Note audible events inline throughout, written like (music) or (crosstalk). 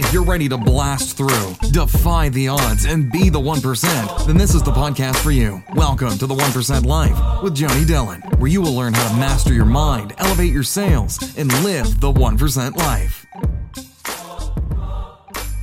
If you're ready to blast through, defy the odds, and be the 1%, then this is the podcast for you. Welcome to the 1% Life with Joni Dillon, where you will learn how to master your mind, elevate your sales, and live the 1% life.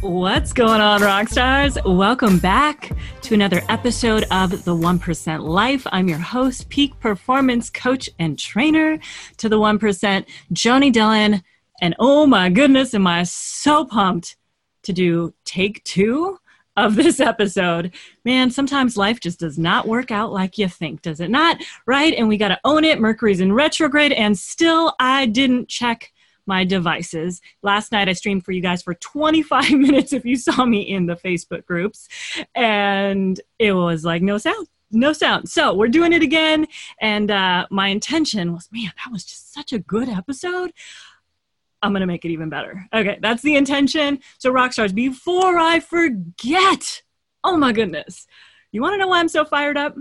What's going on, rock stars? Welcome back to another episode of The 1% Life. I'm your host, peak performance coach and trainer to the 1%, Joni Dillon. And oh my goodness, am I so pumped to do take two of this episode. Man, sometimes life just does not work out like you think, does it not? Right? And we got to own it. Mercury's in retrograde, and still I didn't check my devices. Last night I streamed for you guys for 25 (laughs) minutes if you saw me in the Facebook groups, and it was like no sound. No sound. So we're doing it again. And uh, my intention was, man, that was just such a good episode. I'm going to make it even better. Okay, that's the intention. So, rock stars, before I forget, oh my goodness, you want to know why I'm so fired up?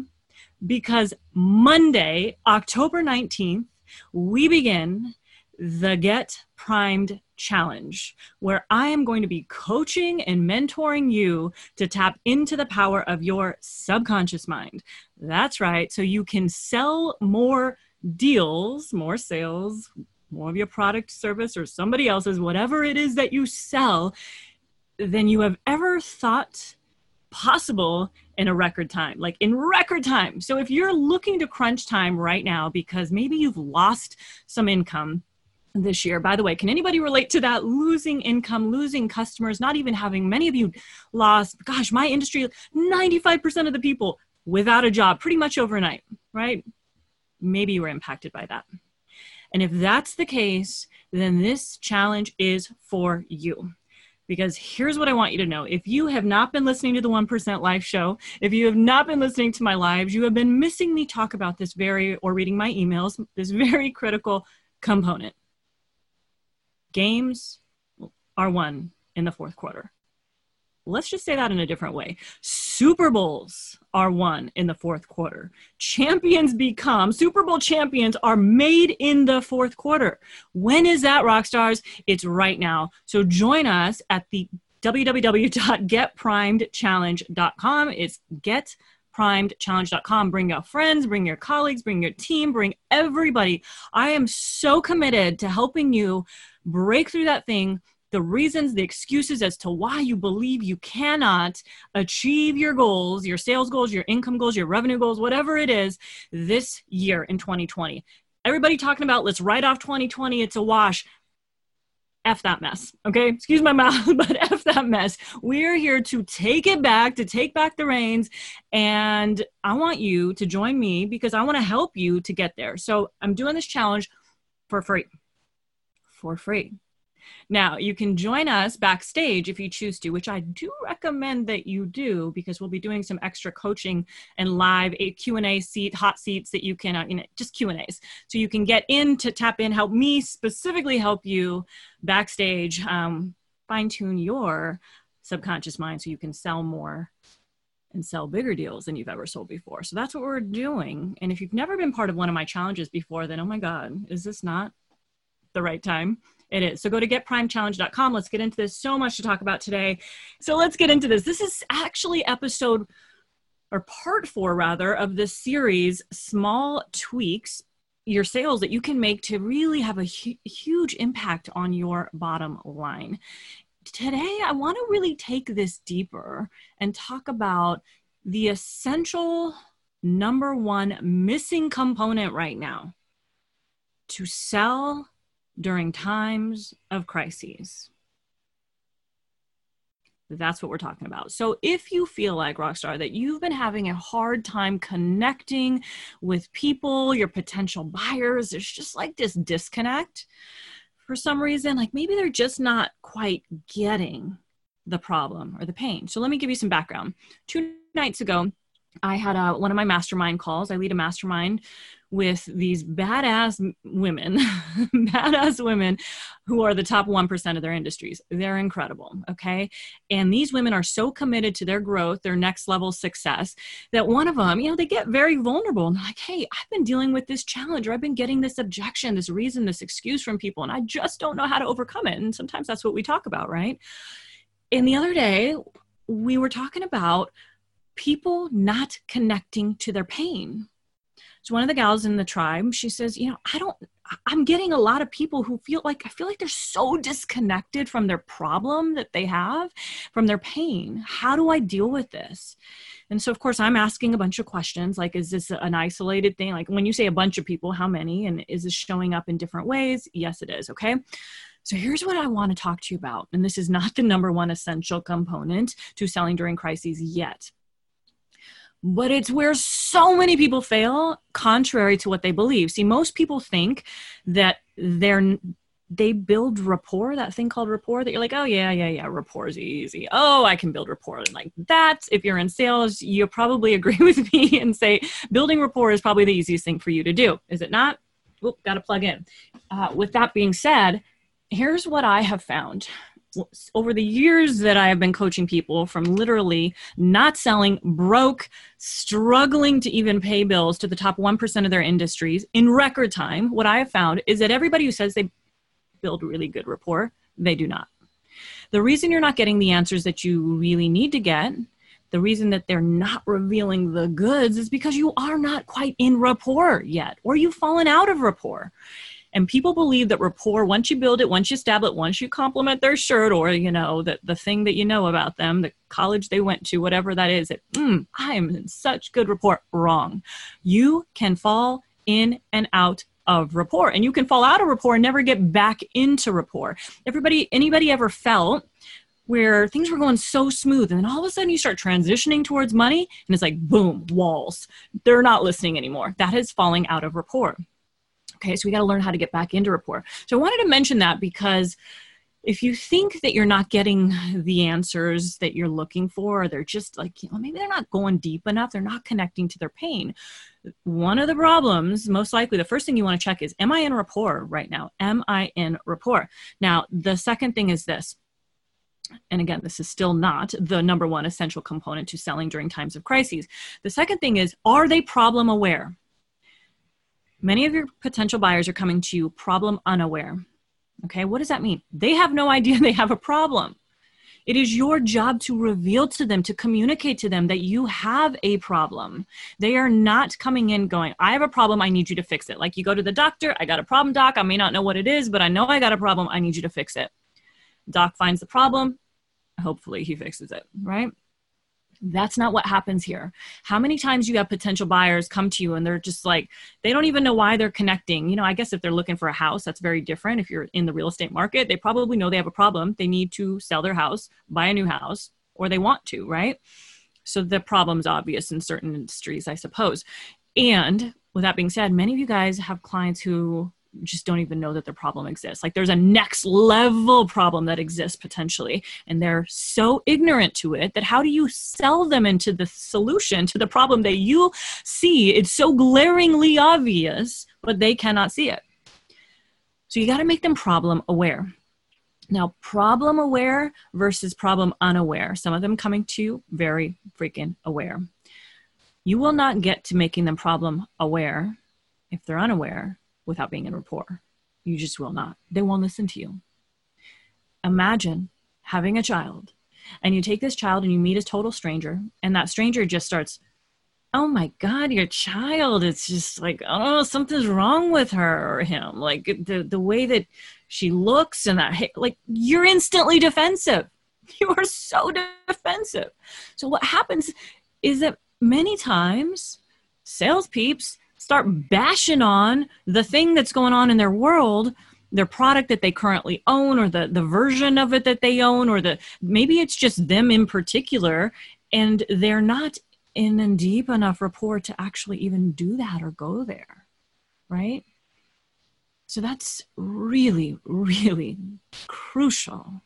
Because Monday, October 19th, we begin the Get Primed Challenge, where I am going to be coaching and mentoring you to tap into the power of your subconscious mind. That's right. So you can sell more deals, more sales, more of your product, service, or somebody else's, whatever it is that you sell, than you have ever thought possible in a record time, like in record time. So if you're looking to crunch time right now because maybe you've lost some income, this year. By the way, can anybody relate to that? Losing income, losing customers, not even having many of you lost. Gosh, my industry, 95% of the people without a job pretty much overnight, right? Maybe you were impacted by that. And if that's the case, then this challenge is for you. Because here's what I want you to know. If you have not been listening to the 1% Life Show, if you have not been listening to my lives, you have been missing me talk about this very, or reading my emails, this very critical component games are won in the fourth quarter. Let's just say that in a different way. Super Bowls are won in the fourth quarter. Champions become, Super Bowl champions are made in the fourth quarter. When is that, rock stars? It's right now. So join us at the www.getprimedchallenge.com. It's get primedchallenge.com. Bring your friends, bring your colleagues, bring your team, bring everybody. I am so committed to helping you break through that thing the reasons, the excuses as to why you believe you cannot achieve your goals, your sales goals, your income goals, your revenue goals, whatever it is, this year in 2020. Everybody talking about let's write off 2020, it's a wash. F that mess. Okay. Excuse my (laughs) mouth, but F that mess. We're here to take it back, to take back the reins. And I want you to join me because I want to help you to get there. So I'm doing this challenge for free for free. Now, you can join us backstage if you choose to, which I do recommend that you do because we'll be doing some extra coaching and live a Q&A seat, hot seats that you can, uh, you know, just Q&As. So you can get in to tap in, help me specifically help you backstage um, fine tune your subconscious mind so you can sell more and sell bigger deals than you've ever sold before. So that's what we're doing. And if you've never been part of one of my challenges before, then oh my God, is this not the right time. It is. So go to getprimedchallenge.com. Let's get into this. So much to talk about today. So let's get into this. This is actually episode or part four, rather, of this series Small Tweaks Your Sales that you can make to really have a hu- huge impact on your bottom line. Today, I want to really take this deeper and talk about the essential number one missing component right now to sell during times of crises. That's what we're talking about. So, if you feel like Rockstar that you've been having a hard time connecting with people, your potential buyers, there's just like this disconnect for some reason, like maybe they're just not quite getting the problem or the pain. So, let me give you some background. Two nights ago, I had a, one of my mastermind calls. I lead a mastermind with these badass women, (laughs) badass women who are the top 1% of their industries. They're incredible. Okay. And these women are so committed to their growth, their next level success, that one of them, you know, they get very vulnerable and like, hey, I've been dealing with this challenge or I've been getting this objection, this reason, this excuse from people, and I just don't know how to overcome it. And sometimes that's what we talk about, right? and the other day, we were talking about people not connecting to their pain. So one of the gals in the tribe, she says, you know, I don't I'm getting a lot of people who feel like I feel like they're so disconnected from their problem that they have, from their pain. How do I deal with this? And so, of course, I'm asking a bunch of questions like, is this an isolated thing? Like, when you say a bunch of people, how many? And is this showing up in different ways? Yes, it is. Okay. So here's what I want to talk to you about. And this is not the number one essential component to selling during crises yet. But it's where so many people fail, contrary to what they believe. See, most people think that they're they build rapport, that thing called rapport that you're like, oh yeah, yeah, yeah, rapport is easy. Oh, I can build rapport. And like that, if you're in sales, you probably (laughs) agree with me and say building rapport is probably the easiest thing for you to do. Is it not? Oop, got to plug in. Uh, with that being said, here's what I have found over the years that I have been coaching people from literally not selling, broke, struggling to even pay bills to the top 1% of their industries in record time, what I have found is that everybody who says they build really good rapport, they do not. The reason you're not getting the answers that you really need to get, the reason that they're not revealing the goods is because you are not quite in rapport yet, or you've fallen out of rapport. And people believe that rapport, once you build it, once you establish it, once you compliment their shirt or, you know, the, the thing that you know about them, the college they went to, whatever that is, that, mm, I am in such good rapport. Wrong. You can fall in and out of rapport and you can fall out of rapport and never get back into rapport. Everybody, anybody ever felt where things were going so smooth and then all of a sudden you start transitioning towards money and it's like boom walls they're not listening anymore that is falling out of rapport Okay, so we got to learn how to get back into rapport. So I wanted to mention that because if you think that you're not getting the answers that you're looking for, or they're just like, you know, maybe they're not going deep enough, they're not connecting to their pain. One of the problems, most likely, the first thing you want to check is, am I in rapport right now? Am I in rapport? Now, the second thing is this. And again, this is still not the number one essential component to selling during times of crises. The second thing is, are they problem aware? Many of your potential buyers are coming to you problem unaware. Okay, what does that mean? They have no idea (laughs) they have a problem. It is your job to reveal to them, to communicate to them that you have a problem. They are not coming in going, I have a problem, I need you to fix it. Like you go to the doctor, I got a problem, doc. I may not know what it is, but I know I got a problem, I need you to fix it. Doc finds the problem, hopefully he fixes it, right? That's not what happens here. How many times you have potential buyers come to you and they're just like, they don't even know why they're connecting. You know, I guess if they're looking for a house, that's very different. If you're in the real estate market, they probably know they have a problem. They need to sell their house, buy a new house, or they want to, right? So the problem's obvious in certain industries, I suppose. And with that being said, many of you guys have clients who just don't even know that the problem exists. Like there's a next level problem that exists potentially, and they're so ignorant to it that how do you sell them into the solution to the problem that you see? It's so glaringly obvious, but they cannot see it. So you got to make them problem aware. Now, problem aware versus problem unaware. Some of them coming to you very freaking aware. You will not get to making them problem aware if they're unaware without being in rapport. You just will not. They won't listen to you. Imagine having a child and you take this child and you meet a total stranger and that stranger just starts oh my god your child it's just like oh something's wrong with her or him like the the way that she looks and that like you're instantly defensive (laughs) you are so defensive so what happens is that many times sales peeps start bashing on the thing that's going on in their world their product that they currently own or the the version of it that they own or the maybe it's just them in particular and they're not in a deep enough rapport to actually even do that or go there right? So that's really really crucial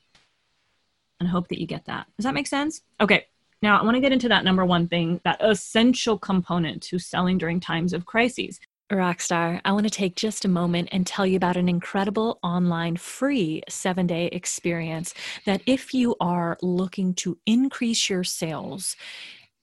and I hope that you get that. Does that make sense? Okay now, I want to get into that number one thing, that essential component to selling during times of crises. Rockstar, I want to take just a moment and tell you about an incredible online free seven day experience that if you are looking to increase your sales,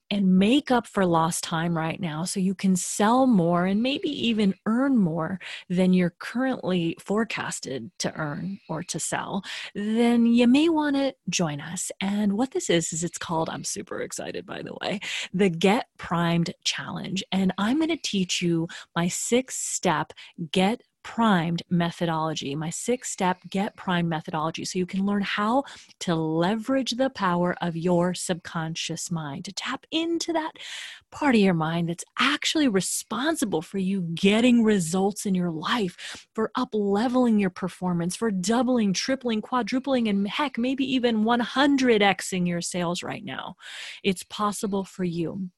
and make up for lost time right now so you can sell more and maybe even earn more than you're currently forecasted to earn or to sell, then you may want to join us. And what this is, is it's called, I'm super excited by the way, the Get Primed Challenge. And I'm going to teach you my six step Get primed methodology, my six step get primed methodology. So you can learn how to leverage the power of your subconscious mind to tap into that part of your mind that's actually responsible for you getting results in your life, for up leveling your performance, for doubling, tripling, quadrupling, and heck, maybe even 100xing your sales right now. It's possible for you.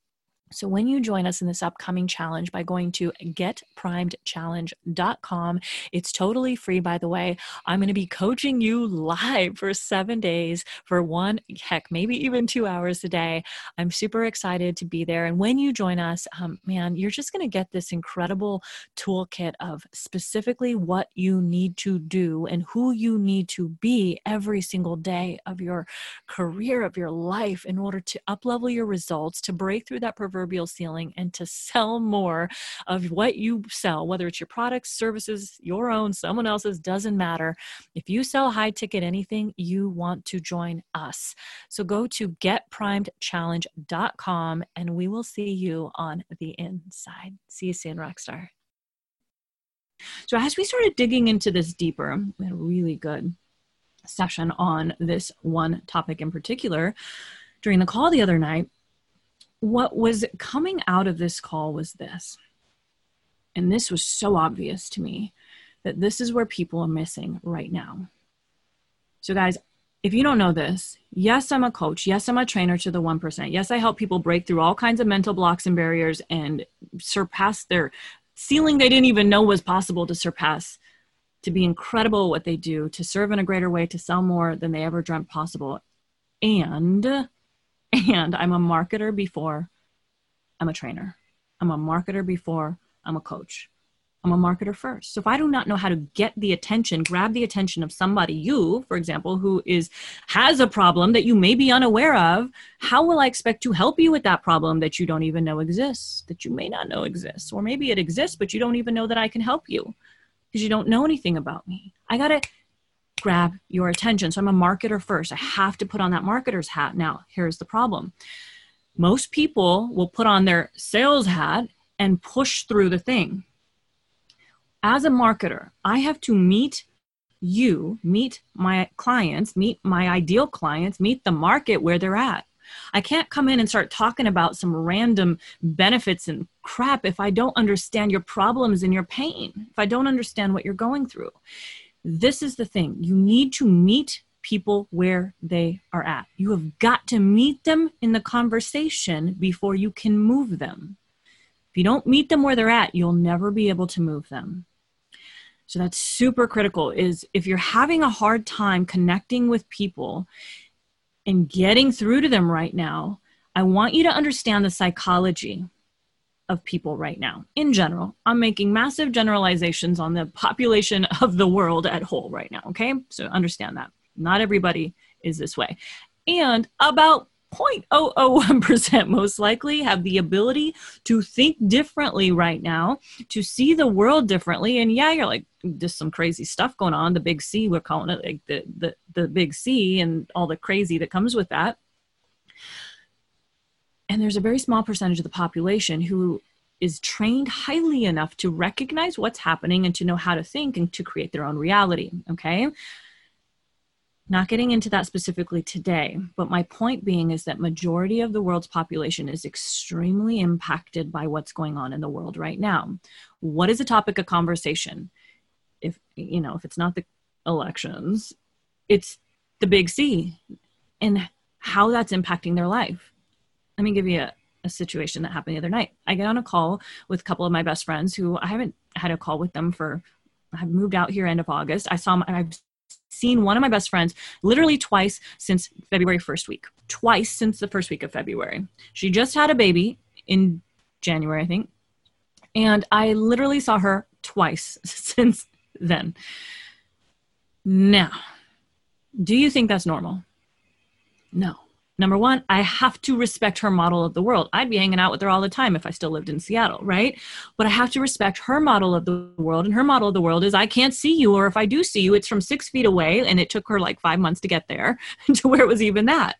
So, when you join us in this upcoming challenge by going to getprimedchallenge.com, it's totally free, by the way. I'm going to be coaching you live for seven days for one, heck, maybe even two hours a day. I'm super excited to be there. And when you join us, um, man, you're just going to get this incredible toolkit of specifically what you need to do and who you need to be every single day of your career, of your life, in order to uplevel your results, to break through that perverse proverbial ceiling and to sell more of what you sell, whether it's your products, services, your own, someone else's, doesn't matter. If you sell high ticket anything, you want to join us. So go to getprimedchallenge.com and we will see you on the inside. See you soon, Rockstar. So, as we started digging into this deeper, we had a really good session on this one topic in particular during the call the other night what was coming out of this call was this. And this was so obvious to me that this is where people are missing right now. So, guys, if you don't know this, yes, I'm a coach. Yes, I'm a trainer to the 1%. Yes, I help people break through all kinds of mental blocks and barriers and surpass their ceiling they didn't even know was possible to surpass, to be incredible what they do, to serve in a greater way, to sell more than they ever dreamt possible. And and I'm a marketer before I'm a trainer. I'm a marketer before I'm a coach. I'm a marketer first. So if I do not know how to get the attention, grab the attention of somebody, you, for example, who is has a problem that you may be unaware of, how will I expect to help you with that problem that you don't even know exists, that you may not know exists, or maybe it exists but you don't even know that I can help you because you don't know anything about me. I got to grab your attention. So I'm a marketer first. I have to put on that marketer's hat. Now, here's the problem most people will put on their sales hat and push through the thing. As a marketer, I have to meet you, meet my clients, meet my ideal clients, meet the market where they're at. I can't come in and start talking about some random benefits and crap if I don't understand your problems and your pain, if I don't understand what you're going through. This is the thing you need to meet people where they are at. You have got to meet them in the conversation before you can move them. If you don't meet them where they're at, you'll never be able to move them. So that's super critical is if you're having a hard time connecting with people and getting through to them right now, I want you to understand the psychology of people right now in general. I'm making massive generalizations on the population (laughs) of the world at whole right now. Okay. So understand that. Not everybody is this way. And about 0.001% (laughs) most likely have the ability to think differently right now, to see the world differently. And yeah, you're like, there's some crazy stuff going on. The big C, we're calling it like the, the, the big C and all the crazy that comes with that and there's a very small percentage of the population who is trained highly enough to recognize what's happening and to know how to think and to create their own reality. Okay. Not getting into that specifically today, but my point being is that majority of the world's population is extremely impacted by what's going on in the world right now. What is the topic of conversation? If you know, if it's not the elections, it's the big C and how that's impacting their life let me give you a, a situation that happened the other night. I get on a call with a couple of my best friends who I haven't had a call with them for, I've moved out here end of August. I saw, my, I've seen one of my best friends literally twice since February 1st week, twice since the first week of February. She just had a baby in January, I think. And I literally saw her twice (laughs) since then. Now, do you think that's normal? No Number one, I have to respect her model of the world. I'd be hanging out with her all the time if I still lived in Seattle, right? But I have to respect her model of the world. And her model of the world is I can't see you, or if I do see you, it's from six feet away. And it took her like five months to get there (laughs) to where it was even that.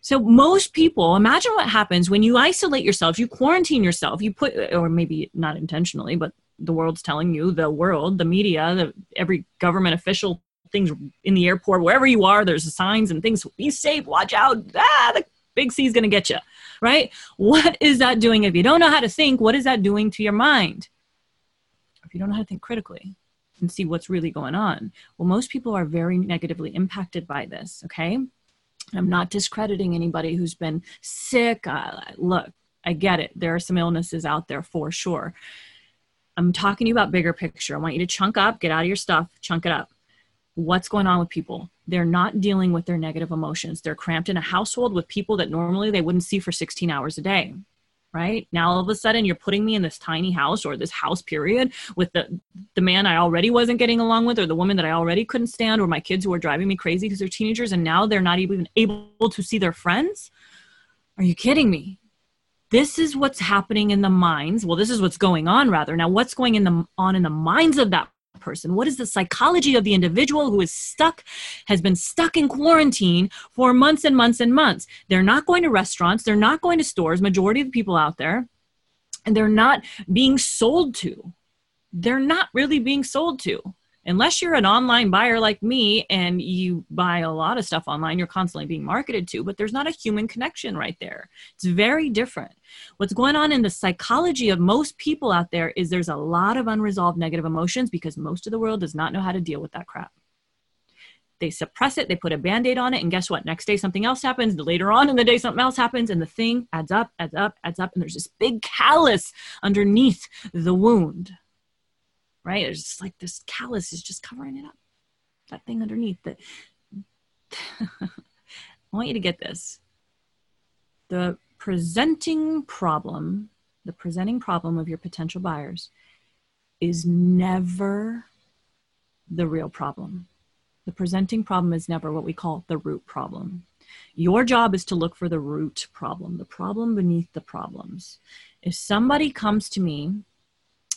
So most people, imagine what happens when you isolate yourself, you quarantine yourself, you put, or maybe not intentionally, but the world's telling you, the world, the media, the, every government official things in the airport, wherever you are, there's signs and things. Be safe, watch out. Ah, the big C is going to get you, right? What is that doing? If you don't know how to think, what is that doing to your mind? If you don't know how to think critically and see what's really going on, well, most people are very negatively impacted by this, okay? I'm not discrediting anybody who's been sick. Uh, look, I get it. There are some illnesses out there for sure. I'm talking to you about bigger picture. I want you to chunk up, get out of your stuff, chunk it up what's going on with people. They're not dealing with their negative emotions. They're cramped in a household with people that normally they wouldn't see for 16 hours a day right? Now all of a sudden you're putting me in this tiny house or this house period with the the man i already wasn't getting along with or the woman that i already couldn't stand or my kids who are driving me crazy because they're teenagers and now they're not even able to see their friends? Are you kidding me? This is what's happening in the minds. Well this is what's going on rather. Now what's going in the on in the minds of that person? What is the psychology of the individual who is stuck, has been stuck in quarantine for months and months and months? They're not going to restaurants, they're not going to stores, majority of the people out there, and they're not being sold to. They're not really being sold to unless you're an online buyer like me and you buy a lot of stuff online, you're constantly being marketed to, but there's not a human connection right there. It's very different. What's going on in the psychology of most people out there is there's a lot of unresolved negative emotions because most of the world does not know how to deal with that crap. They suppress it, they put a band aid on it, and guess what? Next day, something else happens. Later on in the day, something else happens, and the thing adds up, adds up, adds up, and there's this big callus underneath the wound right? It's just like this callus is just covering it up. That thing underneath that. (laughs) I want you to get this. The presenting problem, the presenting problem of your potential buyers is never the real problem. The presenting problem is never what we call the root problem. Your job is to look for the root problem, the problem beneath the problems. If somebody comes to me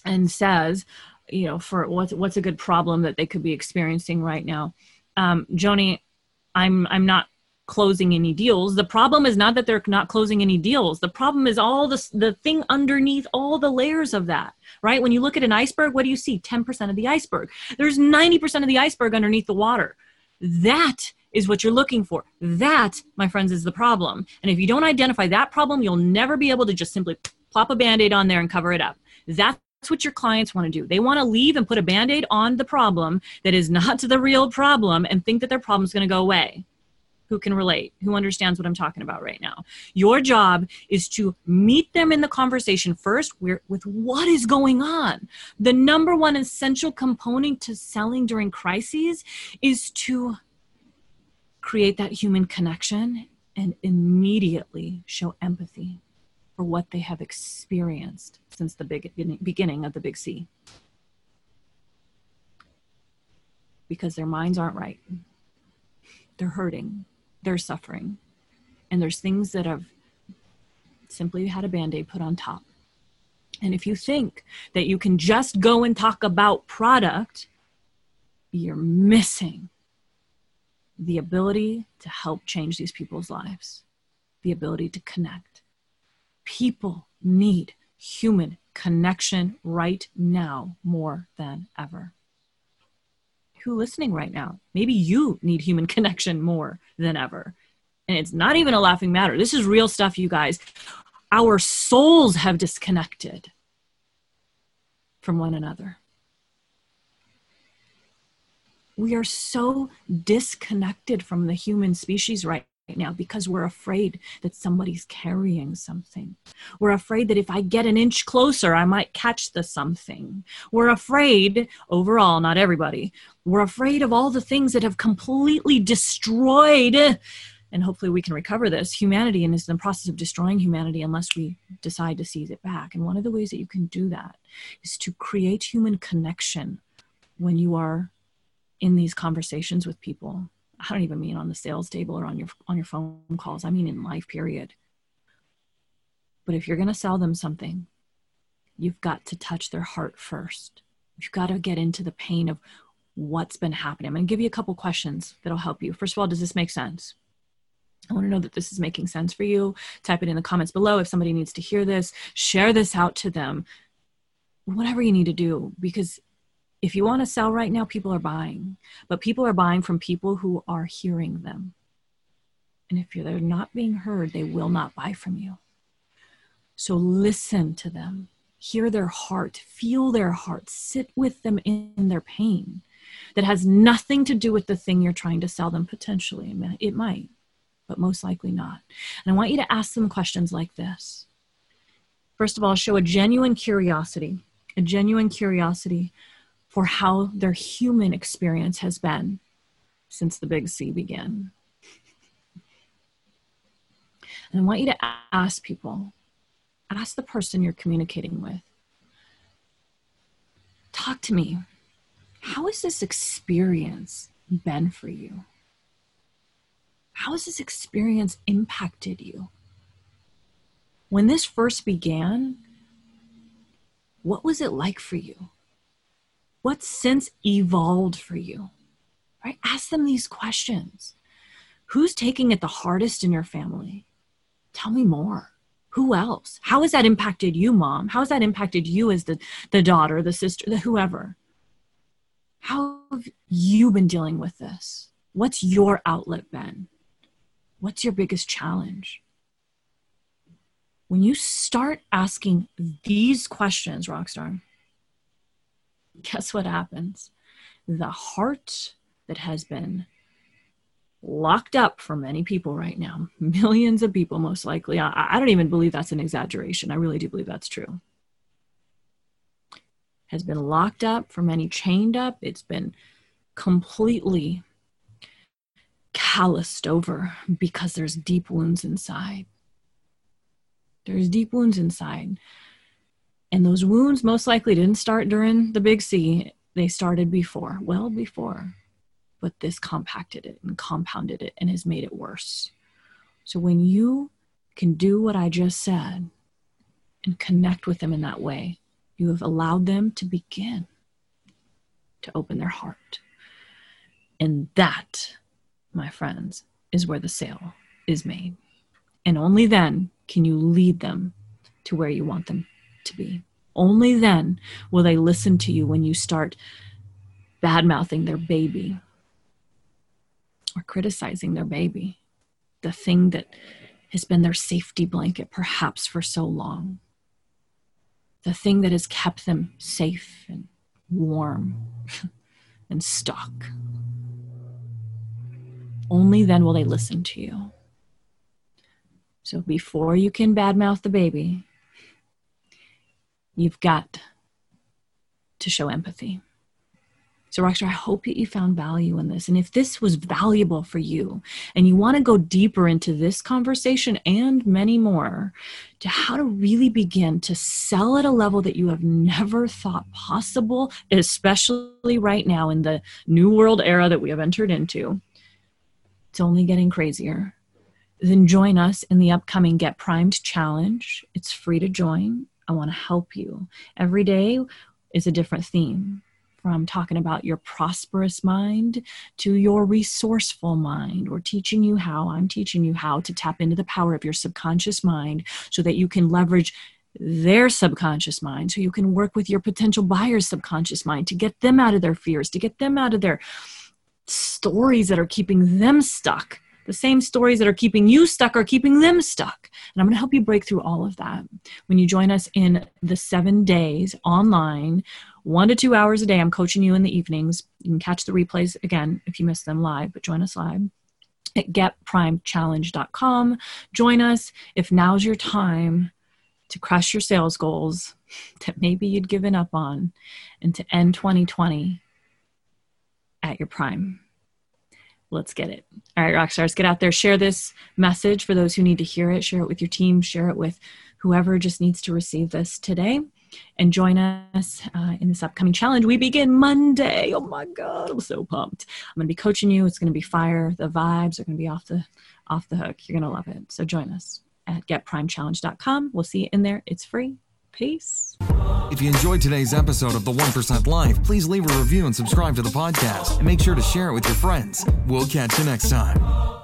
and says, you know for what's what's a good problem that they could be experiencing right now. Um, joni i'm i'm not closing any deals. The problem is not that they're not closing any deals. The problem is all the the thing underneath all the layers of that right? When you look at an iceberg what do you see? 10% of the iceberg. There's 90% of the iceberg underneath the water. That is what you're looking for. That my friends is the problem. And if you don't identify that problem you'll never be able to just simply plop a band-aid on there and cover it up. That's that's what your clients want to do. They want to leave and put a band aid on the problem that is not (laughs) the real problem and think that their problem is going to go away. Who can relate? Who understands what I'm talking about right now? Your job is to meet them in the conversation first with what is going on. The number one essential component to selling during crises is to create that human connection and immediately show empathy for what they have experienced since the beginning of the big C. Because their minds aren't right. They're hurting, they're suffering, and there's things that have simply had a band aid put on top. And if you think that you can just go and talk about product, you're missing the ability to help change these people's lives, the ability to connect People need human connection right now more than ever. Who listening right now? Maybe you need human (laughs) connection more than ever. And it's not even a laughing matter. This is real stuff, you guys. Our souls have disconnected from one another. We are so disconnected from the human species right now because we're afraid that somebody's carrying something. We're afraid that if I get an inch closer, I might catch the something. We're afraid, overall, not everybody, we're afraid of all the things that have completely destroyed. And hopefully, we can recover this humanity and is in the process of destroying humanity unless we decide to seize it back. And one of the ways that you can do that is to create human connection when you are in these conversations with people I don't even mean on the sales table or on your on your phone calls. I mean in life period. But if you're going to sell them something, you've got to touch their heart first. You've got to get into the pain of what's been happening. I'm going to give you a couple questions that'll help you. First of all, does this make sense? I want to know that this is making sense for you. Type it in the comments below. If somebody needs to hear this, share this out to them. Whatever you need to do, because if you want to sell right now, people are buying, but people are buying from people who are hearing them. And if they're not being heard, they will not buy from you. So listen to them, hear their heart, feel their heart, sit with them in, their pain that has nothing to do with the thing you're trying to sell them potentially. It might, but most likely not. And I want you to ask them questions like this. First of all, show a genuine curiosity, a genuine curiosity for how their human experience has been since the big C began. And I want you to ask people, ask the person you're communicating with, talk to me. How has this experience been for you? How has this experience impacted you? When this first began, what was it like for you? What since evolved for you? Right? Ask them these questions. Who's taking it the hardest in your family? Tell me more. Who else? How has that impacted you, mom? How has that impacted you as the, the daughter, the sister, the whoever? How have you been dealing with this? What's your outlet been? What's your biggest challenge? When you start asking these questions, Rockstar, guess what happens? The heart that has been locked up for many people right now, millions of people, most likely. I, I, don't even believe that's an exaggeration. I really do believe that's true. Has been locked up, for many chained up. It's been completely calloused over because there's deep wounds inside. There's deep wounds inside. And those wounds most likely didn't start during the big C, they started before, well before. But this compacted it and compounded it and has made it worse. So when you can do what I just said and connect with them in that way, you have allowed them to begin to open their heart. And that, my friends, is where the sale is made. And only then can you lead them to where you want them to be. Only then will they listen to you when you start bad mouthing their baby or criticizing their baby, the thing that has been their safety blanket perhaps for so long, the thing that has kept them safe and warm (laughs) and stuck. Only then will they listen to you. So before you can badmouth the baby, you've got to show empathy. So, Rockstar, I hope that you found value in this. And if this was valuable for you and you want to go deeper into this conversation and many more to how to really begin to sell at a level that you have never thought possible, especially right now in the new world era that we have entered into, it's only getting crazier. Then join us in the upcoming Get Primed Challenge. It's free to join. I want to help you. Every day is a different theme from talking about your prosperous mind to your resourceful mind. We're teaching you how, I'm teaching you how to tap into the power of your subconscious mind so that you can leverage their subconscious mind so you can work with your potential buyer's subconscious mind to get them out of their fears, to get them out of their stories that are keeping them stuck the same stories that are keeping you stuck are keeping them stuck. And I'm going to help you break through all of that when you join us in the seven days online, one to two hours a day. I'm coaching you in the evenings. You can catch the replays again if you miss them live, but join us live at getprimedchallenge.com. Join us if now's your time to crush your sales goals (laughs) that maybe you'd given up on and to end 2020 at your prime let's get it. All right, rock stars, get out there, share this message for those who need to hear it, share it with your team, share it with whoever just needs to receive this today. and join us uh, in this upcoming challenge. We begin Monday. Oh my God, I'm so pumped. I'm going to be coaching you. It's going to be fire. The vibes are going to be off the off the hook. You're going to love it. So join us at getprimedchallenge.com. We'll see you in there. It's free. Peace. If you enjoyed today's episode of The 1% Life, please leave a review and subscribe to the podcast. And make sure to share it with your friends. We'll catch you next time.